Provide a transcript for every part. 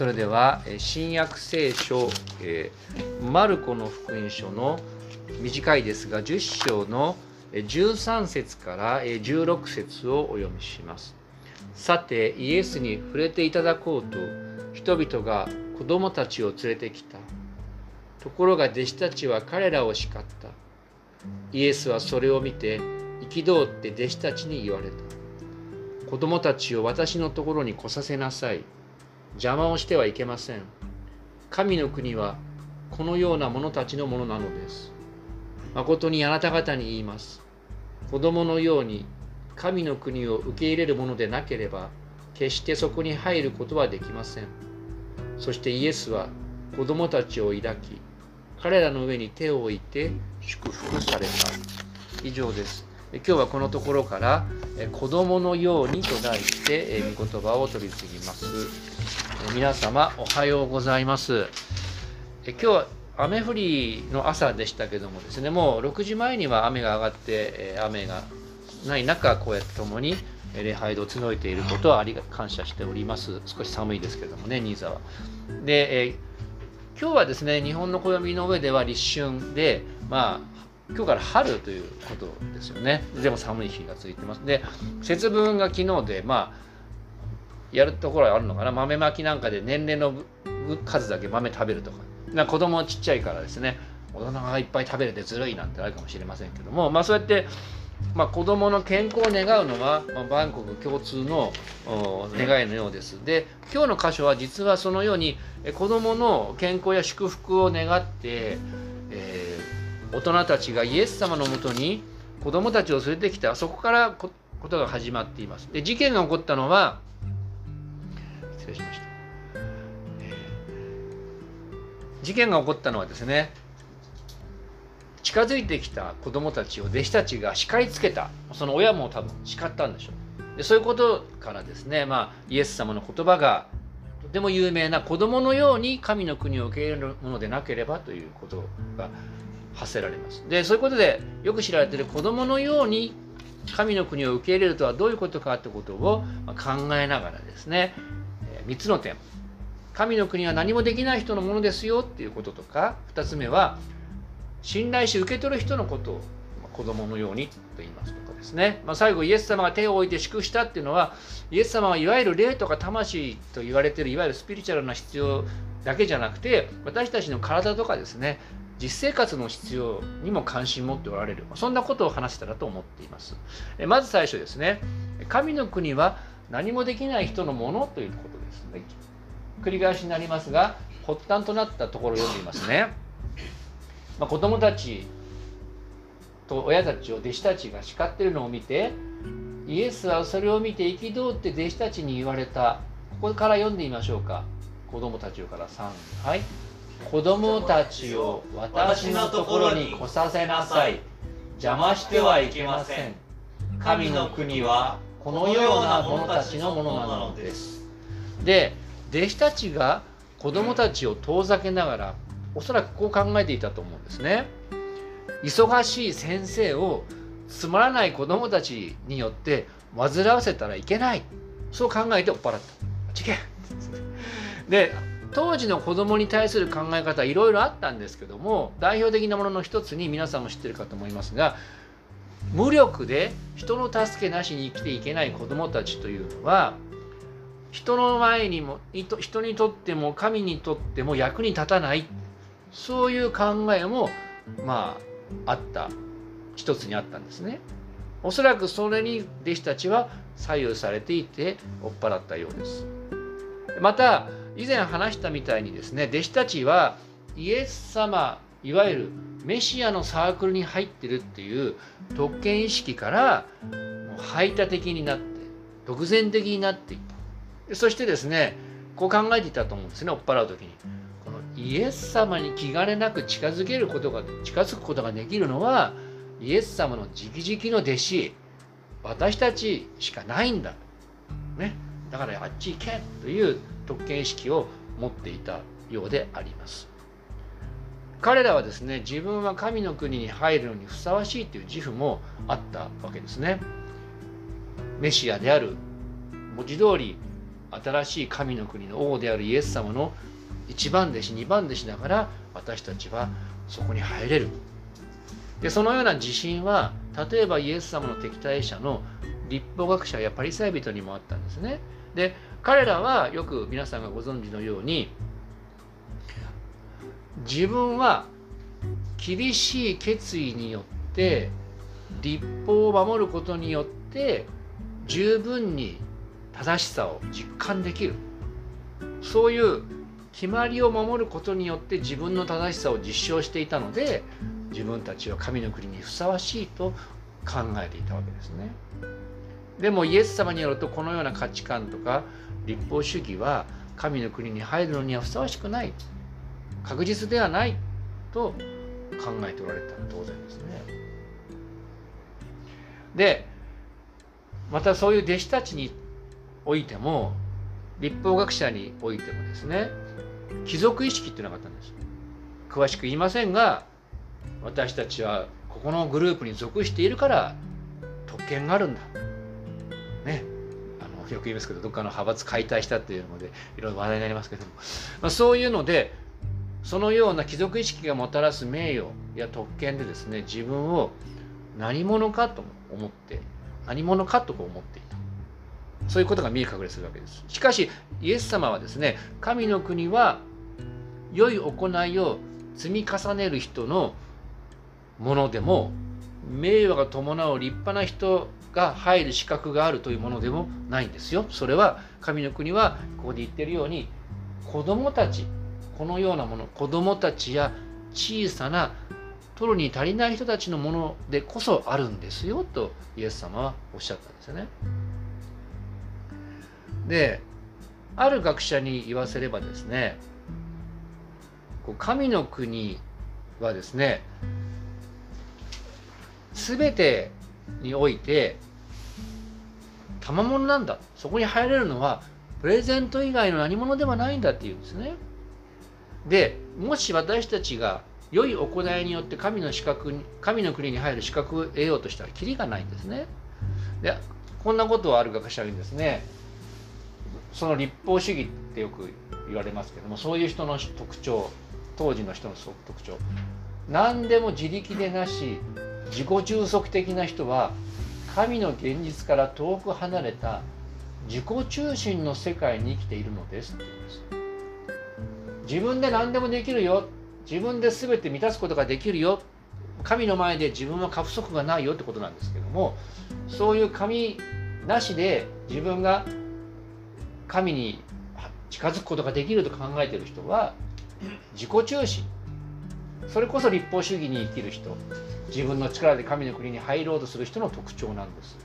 それでは新約聖書、えー、マルコの福音書の短いですが10章の13節から16節をお読みします。さてイエスに触れていただこうと人々が子供たちを連れてきた。ところが弟子たちは彼らを叱った。イエスはそれを見て憤って弟子たちに言われた。子供たちを私のところに来させなさい。邪魔をしてはいけません。神の国はこのような者たちのものなのです。誠にあなた方に言います。子供のように神の国を受け入れるものでなければ決してそこに入ることはできません。そしてイエスは子供たちを抱き彼らの上に手を置いて祝福された。以上です。今日はこのところから「子供のように」と題して御言葉を取り次ぎます。皆様おはようございます。え今日は雨降りの朝でしたけどもですねもう6時前には雨が上がって雨がない中こうやって共に礼拝堂を募いていることはありが感謝しております。少し寒いですけどもね新座は。で、え、今日はですね日本の暦の上では立春でまあ今日から春ということですよね。でも寒い日が続いてます。で節分が昨日でまあやるところはあるのかな？豆まきなんかで年齢の数だけ豆食べるとかな子供ちっちゃいからですね大人がいっぱい食べれてずるいなんてあるかもしれませんけどもまあそうやってまあ、子どもの健康を願うのは、まあ、バンコク共通の願いのようです。で今日の箇所は実はそのように子どもの健康や祝福を願って、えー、大人たちがイエス様のもとに子どもたちを連れてきたそこからことが始まっています。で事件が起こったのは失礼しました、えー、事件が起こったのはですね近づいてきた子供たちを弟子たちが叱りつけた。その親も多分叱ったんでしょう。でそういうことからですね、まあ、イエス様の言葉がとても有名な子供のように神の国を受け入れるものでなければということが発せられます。でそういうことでよく知られている子供のように神の国を受け入れるとはどういうことかということを考えながらですね3つの点。神の国は何もできない人のものですよっていうこととか。2つ目は信頼し受け取る人のことを子供のようにと言いますとかですね、まあ、最後イエス様が手を置いて祝したっていうのはイエス様はいわゆる霊とか魂と言われているいわゆるスピリチュアルな必要だけじゃなくて私たちの体とかですね実生活の必要にも関心を持っておられる。そんなことを話せたらと思っています。まず最初ですね。神の国は何もできない人のものということ。繰り返しになりますが発端となったところを読んでいますね。まあ、子供たちと親たちを弟子たちが叱ってるのを見てイエスはそれを見て憤って弟子たちに言われた。ここから読んでみましょうか。子供たちから3はい。子供たちを私のところに来させなさい。邪魔してはいけません。神の国はこのような者たちのものなのです。で弟子たちが子供たちを遠ざけながらおそらくこう考えていたと思うんですね。忙しい先生をつまらない子供たちによって煩わせたらいけないそう考えて追っ払った。事件で当時の子供に対する考え方いろいろあったんですけども代表的なものの一つに皆さんも知ってるかと思いますが無力で人の助けなしに生きていけない子供たちというのは人の前にも人にとっても神にとっても役に立たないそういう考えもまああった一つにあったんですね。おそらくそれに弟子たちは左右されていて追っ払ったようです。また以前話したみたいにですね弟子たちはイエス様いわゆるメシアのサークルに入ってるっていう特権意識から排他的になって独善的になっていったそしてですねこう考えていたと思うんですね追っ払う時に。このイエス様に気兼ねなく近づけることが近づくことができるのはイエス様の直々の弟子私たちしかないんだ、ね、だからあっち行けという特権意識を持っていたようであります。彼らはですね自分は神の国に入るのにふさわしいという自負もあったわけですね。メシアである文字通り新しい神の国の王であるイエス様の一番弟子二番弟子だから私たちはそこに入れる。でそのような自信は例えばイエス様の敵対者の立法学者やパリサイ人にもあったんですね。で彼らはよく皆さんがご存知のように自分は厳しい決意によって立法を守ることによって十分に正しさを実感できるそういう決まりを守ることによって自分の正しさを実証していたので自分たちは神の国にふさわしいと考えていたわけですね。でもイエス様によるとこのような価値観とか立法主義は神の国に入るのにはふさわしくない確実ではないと考えておられたら当然ですね。でまたそういう弟子たちにおいても立法学者においてもですね貴族意識っていうのがあったんです。詳しく言いませんが私たちはここのグループに属しているから特権があるんだ。ね。あのよく言いますけどどっかの派閥解体したっていうのでいろいろ話題になりますけども、まあ、そういうのでそのような貴族意識がもたらす名誉や特権でですね自分を何者かと思って何者かと思っていたそういうことが見え隠れするわけですしかしイエス様はですね神の国は良い行いを積み重ねる人のものでも名誉が伴う立派な人が入る資格があるというものでもないんですよそれは神の国はここで言ってるように子供たちこのようなもの子供たちや小さな取るに足りない人たちのものでこそあるんですよとイエス様はおっしゃったんですよね。である学者に言わせればですね神の国はですね全てにおいて賜物なんだそこに入れるのはプレゼント以外の何物ではないんだっていうんですね。でもし私たちが良い行いによって神の資格神の国に入る資格を得ようとしたらきりがないんですね。でこんなことをある学者にですねその立法主義ってよく言われますけどもそういう人の特徴当時の人の特徴。何でも自力でなし自己充足的な人は神の現実から遠く離れた自己中心の世界に生きているのですって言うんです。自分で何でもできるよ。自分で全て満たすことができるよ。神の前で自分は過不足がないよってことなんですけどもそういう神なしで自分が神に近づくことができると考えている人は自己中心。それこそ立法主義に生きる人。自分の力で神の国に入ろうとする人の特徴なんです。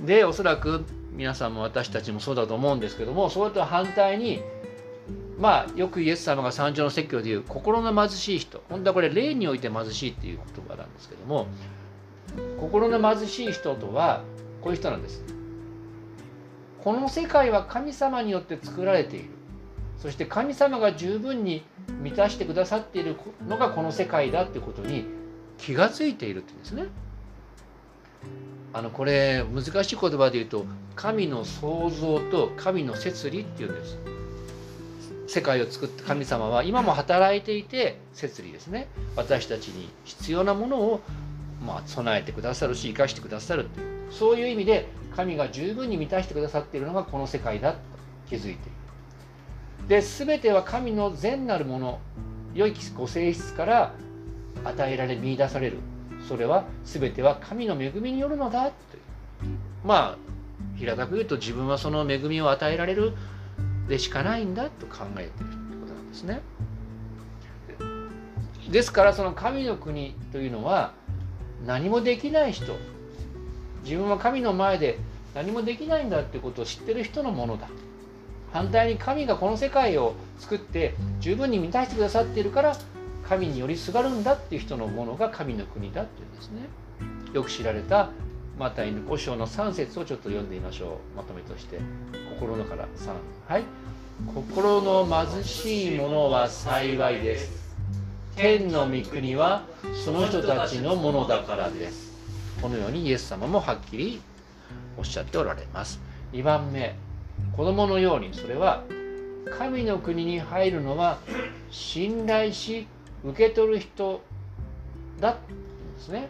でおそらく皆さんも私たちもそうだと思うんですけどもそれと反対にまあよくイエス様が三条の説教でいう心の貧しい人。本当はこれ霊において貧しいっていう言葉なんですけども心の貧しい人とはこういう人なんです。この世界は神様によって作られているそして神様が十分に満たしてくださっているのがこの世界だってことに気が付いているって言うんですね。あのこれ難しい言葉で言うと神の創造と神の摂理っていうんです。世界を作った神様は今も働いていて摂理ですね私たちに必要なものをまあ備えてくださるし生かしてくださるっていうそういう意味で神が十分に満たしてくださっているのがこの世界だと気づいている。で全ては神の善なるもの良いご性質から与えられ見出される。それは全ては神の恵みによるのだってまあ平たく言うと自分はその恵みを与えられるでしかないんだと考えているということなんですね。ですからその神の国というのは何もできない人自分は神の前で何もできないんだってことを知ってる人のものだ。反対に神がこの世界を作って十分に満たしてくださっているから神によりすがるんだっていう人のものが神の国だっていうんですね。よく知られたマタイの5章の3節をちょっと読んでみましょう。まとめとして心のから3はい。心の貧しい者は幸いです。天の御国はその人たちのものだからです。このようにイエス様もはっきりおっしゃっておられます。2番目子供のようにそれは神の国に入るのは信頼し受け取る人だってんですね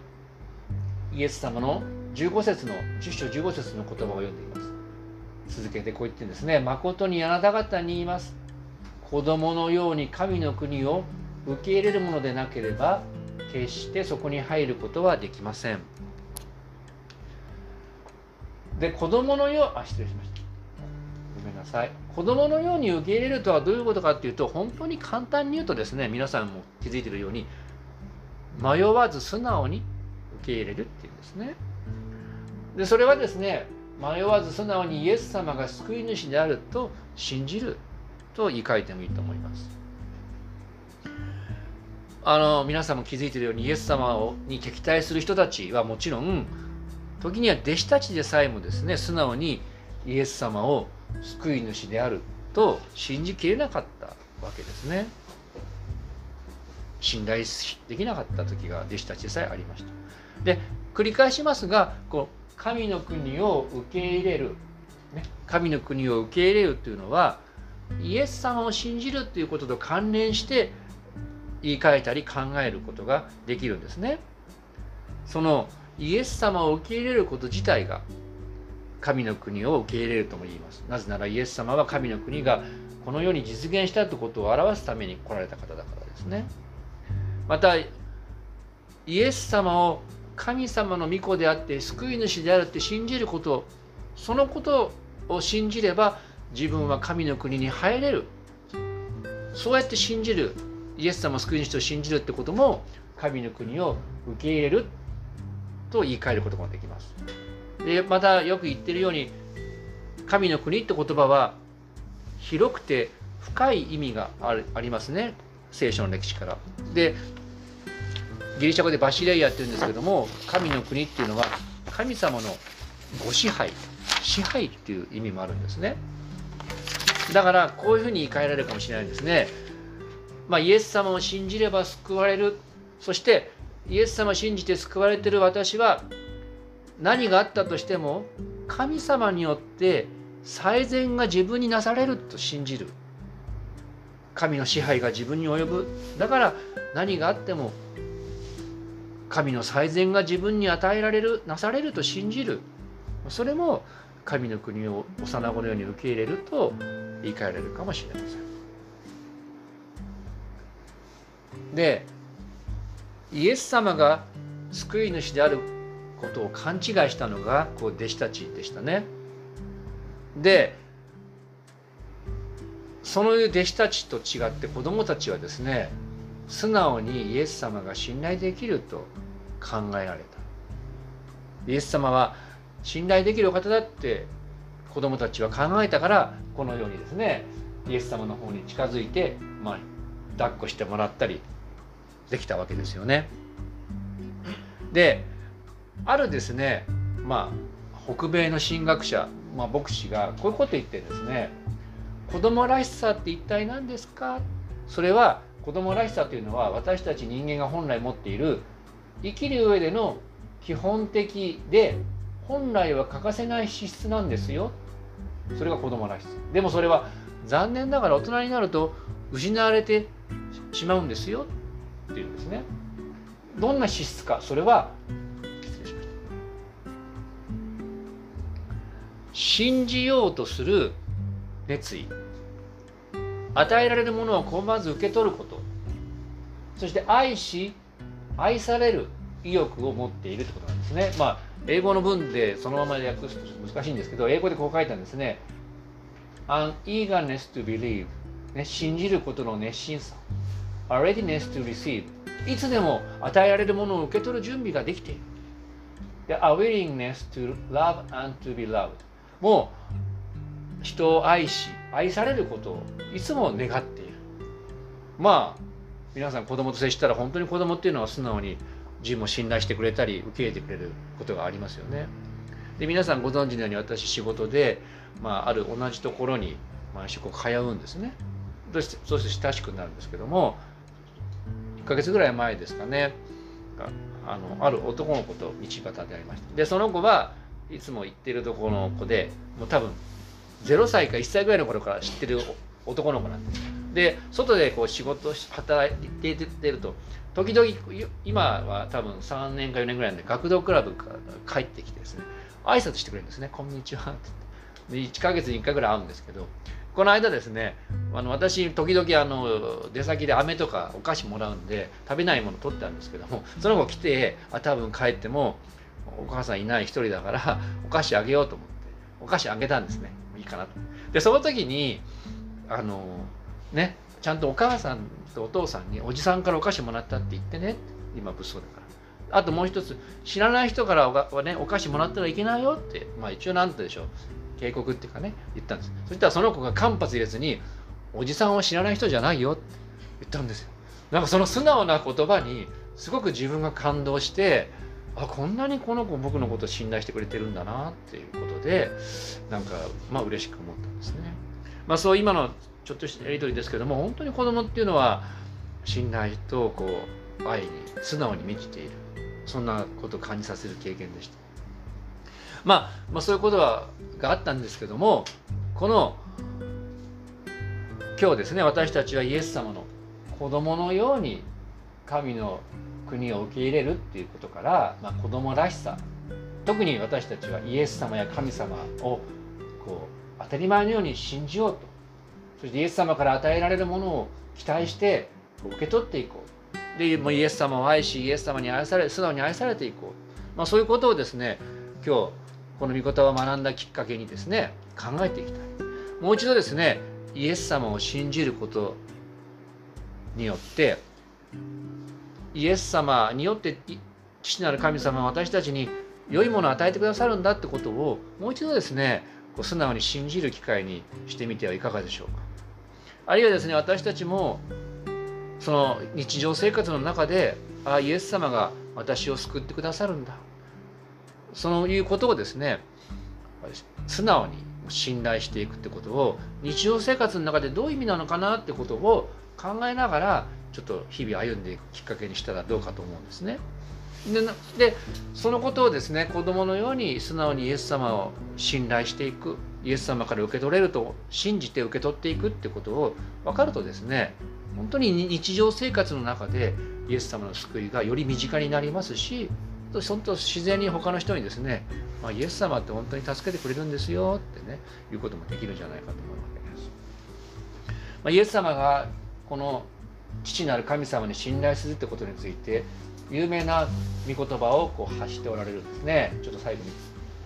イエス様の15節の10章15節の言葉を読んでいます。続けてこう言ってんですね誠にあなた方に言います。子供のように神の国を受け入れるものでなければ決してそこに入ることはできません。で子供のようあ失礼しました。ごめんなさい。子供のように受け入れるとはどういうことかっていうと本当に簡単に言うとですね皆さんも気づいているように迷わず素直に受け入れるっていうんですね。でそれはですね迷わず素直にイエス様が救い主であると信じると言い換えてもいいと思います。あの皆さんも気づいているようにイエス様をに敵対する人たちはもちろん時には弟子たちでさえもですね素直にイエス様を救い主であると信じきれなかったわけですね。信頼できなかった時が弟子たちでさえありました。で繰り返しますがこう神の国を受け入れる、ね、神の国を受け入れるというのはイエス様を信じるということと関連して言い換えたり考えることができるんですね。そのイエス様を受け入れること自体が神の国を受け入れるとも言います。なぜならイエス様は神の国がこの世に実現したということを表すために来られた方だからですね。またイエス様を神様の御子であって救い主であるって信じることそのことを信じれば自分は神の国に入れる。そうやって信じる。イエス様を救い主と信じるってことも神の国を受け入れると言い換えることができます。でまたよく言ってるように神の国って言葉は広くて深い意味がありますね聖書の歴史から。でギリシャ語でバシレイヤっていうんですけども神の国っていうのは神様のご支配支配っていう意味もあるんですねだからこういうふうに言い換えられるかもしれないんですねまあイエス様を信じれば救われるそしてイエス様信じて救われてる私は何があったとしても神様によって最善が自分になされると信じる。神の支配が自分に及ぶ。だから何があっても神の最善が自分に与えられるなされると信じる。それも神の国を幼子のように受け入れると言い換えられるかもしれません。でイエス様が救い主であることを勘違いしたのがこう弟子たちでしたね。でその弟子たちと違って子供たちはですね素直にイエス様が信頼できると考えられたイエス様は信頼できるお方だって子供たちは考えたからこのようにですねイエス様の方に近づいて、まあ、抱っこしてもらったりできたわけですよね。であるですねまあ北米の神学者、まあ、牧師がこういうこと言ってですね子供らしさって一体何ですか？それは子供らしさというのは私たち人間が本来持っている生きる上での基本的で本来は欠かせない資質なんですよ。それが子供らしさ。でもそれは残念ながら大人になると失われてしまうんですよ。ていうんですねどんな資質かそれは信じようとする熱意与えられるものをまず受け取ることそして愛し愛される意欲を持っているということなんですね。まあ、英語の文でそのまま訳すと難しいんですけど、英語でこう書いたんですね。An eagerness to believe、ね、信じることの熱心さ。A readiness to receive いつでも与えられるものを受け取る準備ができている。で、A willingness to love and to be loved もう人を愛し愛されることをいつも願っている。まあ皆さん子供と接したら本当に子供っていうのは素直に自分を信頼してくれたり受け入れてくれることがありますよね。で皆さんご存知のように私仕事で、まあ、ある同じところに毎週こう通うんですね。そして親しくなるんですけどもヶ月ぐらい前ですかね。あのある男の子と道端でありました。でその子はいつも行ってるところの子でもう多分0歳か1歳ぐらいの頃から知ってる男の子なんです。で外でこう仕事働いてると時々今は多分3年か4年ぐらいで学童クラブから帰ってきてですね挨拶してくれるんですね「こんにちは」って言って1ヶ月に1回ぐらい会うんですけどこの間ですねあの私時々あの出先で飴とかお菓子もらうんで食べないもの取ってあるんですけどもその子来てあ多分帰ってもお母さんいない一人だからお菓子あげようと思ってお菓子あげたんですね。いいかなと。でその時にあのねちゃんとお母さんとお父さんにおじさんからお菓子もらったって言ってね今物騒だから。あともう一つ知らない人からお,、ね、お菓子もらったらいけないよってまあ一応何てでしょう。警告っていうかね言ったんです。そしたらその子が間髪入れずに「おじさんは知らない人じゃないよ」って言ったんですよ。なんかその素直な言葉にすごく自分が感動してあこんなにこの子僕のこと信頼してくれてるんだなっていうことでなんかまあ嬉しく思ったんですね。まあそう今のちょっとしたやり取りですけども本当に子供っていうのは信頼とこう愛に素直に満ちている。そんなことを感じさせる経験でした。まあ、まあそういうことがあったんですけどもこの今日ですね私たちはイエス様の子供のように神の国を受け入れるっていうことから、まあ、子供らしさ特に私たちはイエス様や神様をこう当たり前のように信じようと。そしてイエス様から与えられるものを期待して受け取っていこう。でもうイエス様を愛しイエス様に愛され素直に愛されていこう、まあ、そういうことをですね今日この御言葉を学んだきっかけにですね考えていきたい。もう一度ですねイエス様を信じることによってイエス様によって父なる神様は私たちに良いものを与えてくださるんだってことをもう一度ですねこう素直に信じる機会にしてみてはいかがでしょうか。あるいはですね私たちもその日常生活の中でああイエス様が私を救ってくださるんだ。そういうことをですね素直に信頼していくってことを日常生活の中でどういう意味なのかなってことを考えながらちょっと日々歩んでいくきっかけにしたらどうかと思うんですね。ででそのことをですね子供のように素直にイエス様を信頼していくイエス様から受け取れると信じて受け取っていくってことを分かるとですね本当に日常生活の中でイエス様の救いがより身近になりますしと本当自然に他の人にですね、まあ、イエス様って本当に助けてくれるんですよってねいうこともできるんじゃないかと思うわけです。まあ、イエス様がこの父なる神様に信頼するってことについて有名な御言葉をこう発しておられるんですね。ちょっと最後に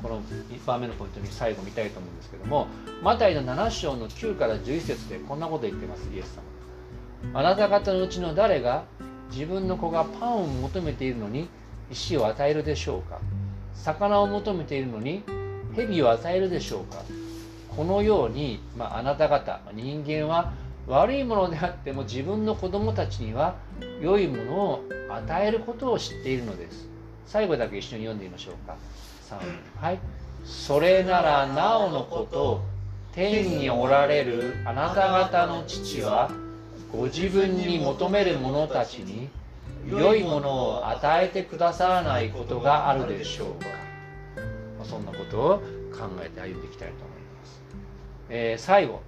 この1番目のポイントに最後見たいと思うんですけどもマタイの7章の9から11節でこんなこと言ってますイエス様。あなた方のうちの誰が自分の子がパンを求めているのに石を与えるでしょうか？魚を求めているのに蛇を与えるでしょうか？このように、まあ、あなた方人間は悪いものであっても自分の子供たちには良いものを与えることを知っているのです。最後だけ一緒に読んでみましょうか。3はい。それならなおのこと天におられるあなた方の父はご自分に求める者たちに良いものを与えてくださらないことがあるでしょうか、まあ、そんなことを考えて歩んでいきたいと思います、えー、最後。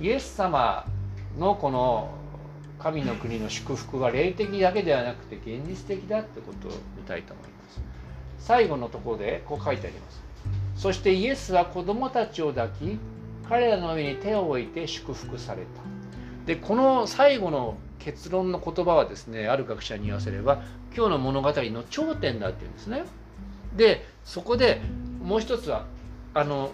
イエス様のこの神の国の祝福は霊的だけではなくて現実的だってことを見たいと思います。最後のところでこう書いてあります。そしてイエスは子供たちを抱き彼らの上に手を置いて祝福された。でこの最後の結論の言葉はですねある学者に言わせれば今日の物語の頂点だっていうんですね。でそこでもう一つはあの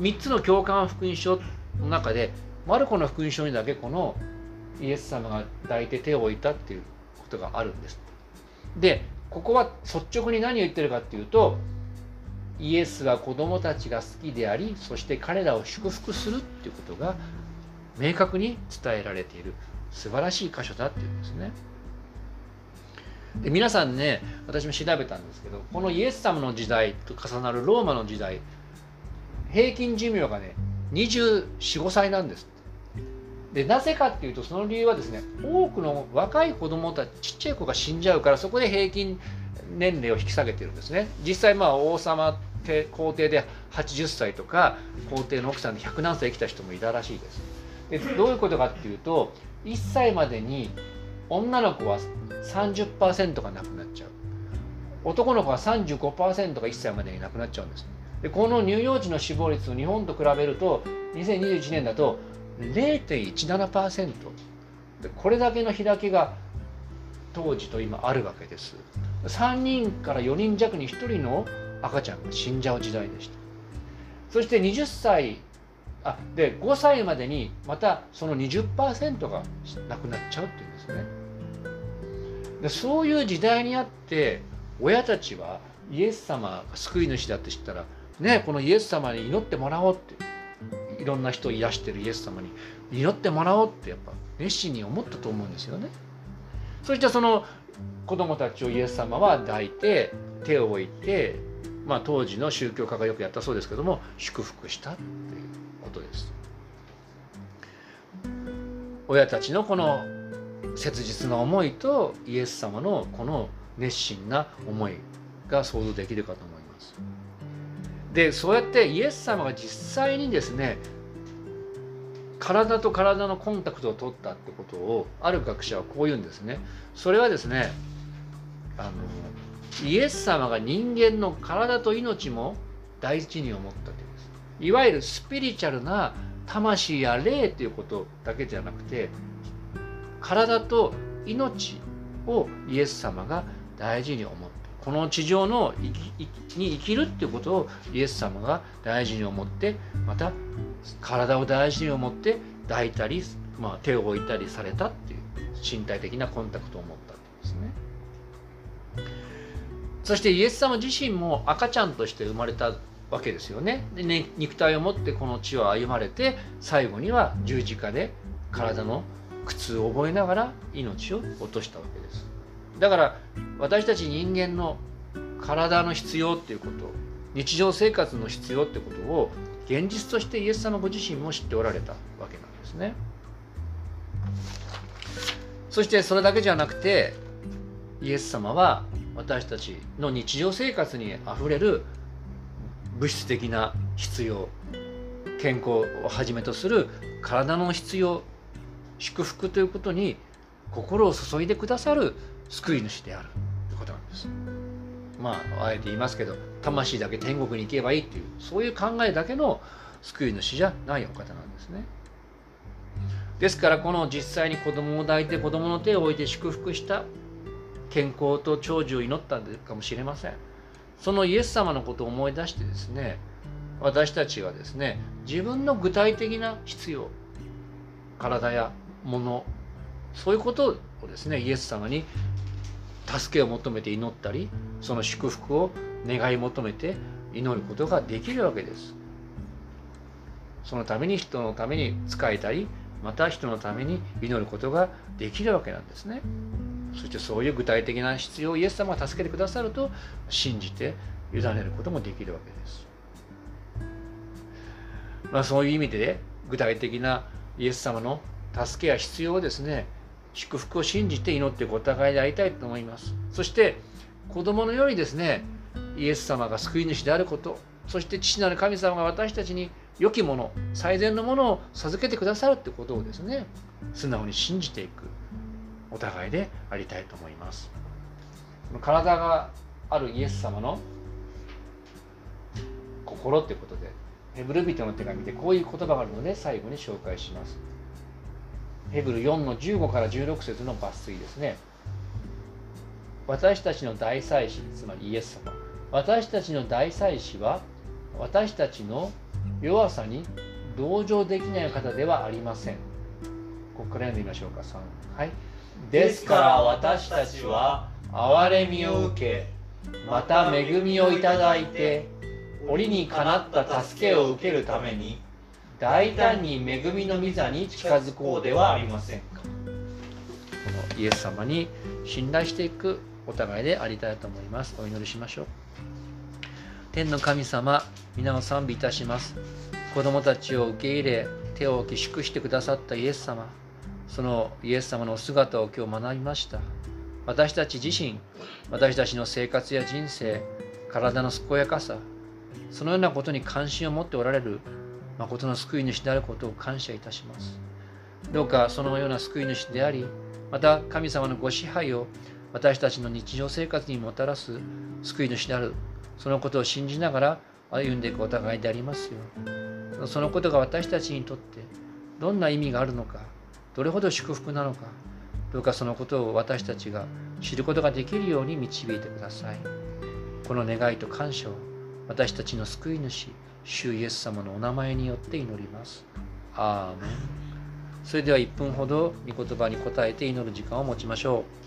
3つの共感福音書の中でマルコの福音書にだけこのイエス様が抱いて手を置いたっていうことがあるんです。でここは率直に何を言ってるかっていうとイエスは子供たちが好きでありそして彼らを祝福するっていうことが明確に伝えられている素晴らしい箇所だっていうんですね。で皆さんね私も調べたんですけどこのイエス様の時代と重なるローマの時代平均寿命がね245歳なんです。でなぜかっていうとその理由はですね多くの若い子供たちちっちゃい子が死んじゃうからそこで平均年齢を引き下げてるんですね。実際まあ王様皇帝で80歳とか皇帝の奥さんで100何歳生きた人もいたらしいです。でどういうことかっていうと1歳までに女の子は30%がなくなっちゃう。男の子は35%が1歳までになくなっちゃうんです。でこの乳幼児の死亡率を日本と比べると2021年だと0.17%でこれだけの開きが当時と今あるわけです。3人から4人弱に1人の赤ちゃんが死んじゃう時代でした。そして20歳あで5歳までにまたその20%がなくなっちゃうっていうんですね。でそういう時代にあって親たちはイエス様が救い主だって知ったらねこのイエス様に祈ってもらおうっていろんな人を癒してるイエス様に祈ってもらおうってやっぱ熱心に思ったと思うんですよね。そしてその子供たちをイエス様は抱いて手を置いて、まあ、当時の宗教家がよくやったそうですけども祝福したっていう。ことです親たちのこの切実な思いとイエス様のこの熱心な思いが想像できるかと思います。でそうやってイエス様が実際にですね体と体のコンタクトを取ったってことをある学者はこう言うんですね。それはですねあのイエス様が人間の体と命も大事に思ったといういわゆるスピリチュアルな魂や霊ということだけじゃなくて体と命をイエス様が大事に思ってこの地上のに生きるっていうことをイエス様が大事に思ってまた体を大事に思って抱いたり、まあ、手を置いたりされたっていう身体的なコンタクトを持ったんですね。そしてイエス様自身も赤ちゃんとして生まれたわけですよね。でね肉体を持ってこの地を歩まれて最後には十字架で体の苦痛を覚えながら命を落としたわけです。だから私たち人間の体の必要っていうこと日常生活の必要ってことを現実としてイエス様ご自身も知っておられたわけなんですね。そしてそれだけじゃなくてイエス様は私たちの日常生活にあふれる物質的な必要健康をはじめとする体の必要祝福ということに心を注いでくださる救い主であるということなんです。まああえて言いますけど魂だけ天国に行けばいいっていうそういう考えだけの救い主じゃないお方なんですね。ですからこの実際に子供を抱いて子供の手を置いて祝福した健康と長寿を祈ったかもしれません。そのイエス様のことを思い出してですね私たちはですね自分の具体的な必要体や物そういうことをですねイエス様に助けを求めて祈ったりその祝福を願い求めて祈ることができるわけです。そのために人のために仕えたりまた人のために祈ることができるわけなんですね。そしてそういう具体的な必要をイエス様が助けてくださると信じて委ねることもできるわけです。まあそういう意味で具体的なイエス様の助けや必要をですね祝福を信じて祈ってお互いでありたいと思います。そして子供のようにですねイエス様が救い主であることそして父なる神様が私たちに良きもの最善のものを授けてくださるってことをですね素直に信じていく。お互いでありたいと思います。体があるイエス様の心ってことでヘブル人の手紙でこういう言葉があるので最後に紹介します。ヘブル4の15から16節の抜粋ですね。私たちの大祭司つまりイエス様。私たちの大祭司は私たちの弱さに同情できない方ではありません。ここから読んでみましょうか。3はい。ですから私たちは憐れみを受けまた恵みをいただいて折にかなった助けを受けるために大胆に恵みの御座に近づこうではありませんか。このイエス様に信頼していくお互いでありたいと思います。お祈りしましょう。天の神様皆を賛美いたします。子供たちを受け入れ手を置き祝してくださったイエス様そのイエス様のお姿を今日学びました。私たち自身私たちの生活や人生体の健やかさそのようなことに関心を持っておられる誠の救い主であることを感謝いたします。どうかそのような救い主でありまた神様のご支配を私たちの日常生活にもたらす救い主であるそのことを信じながら歩んでいくお互いでありますよそのことが私たちにとってどんな意味があるのかどれほど祝福なのかどうかそのことを私たちが知ることができるように導いてください。この願いと感謝を私たちの救い主主イエス様のお名前によって祈ります。アーメン。それでは1分ほど御言葉に答えて祈る時間を持ちましょう。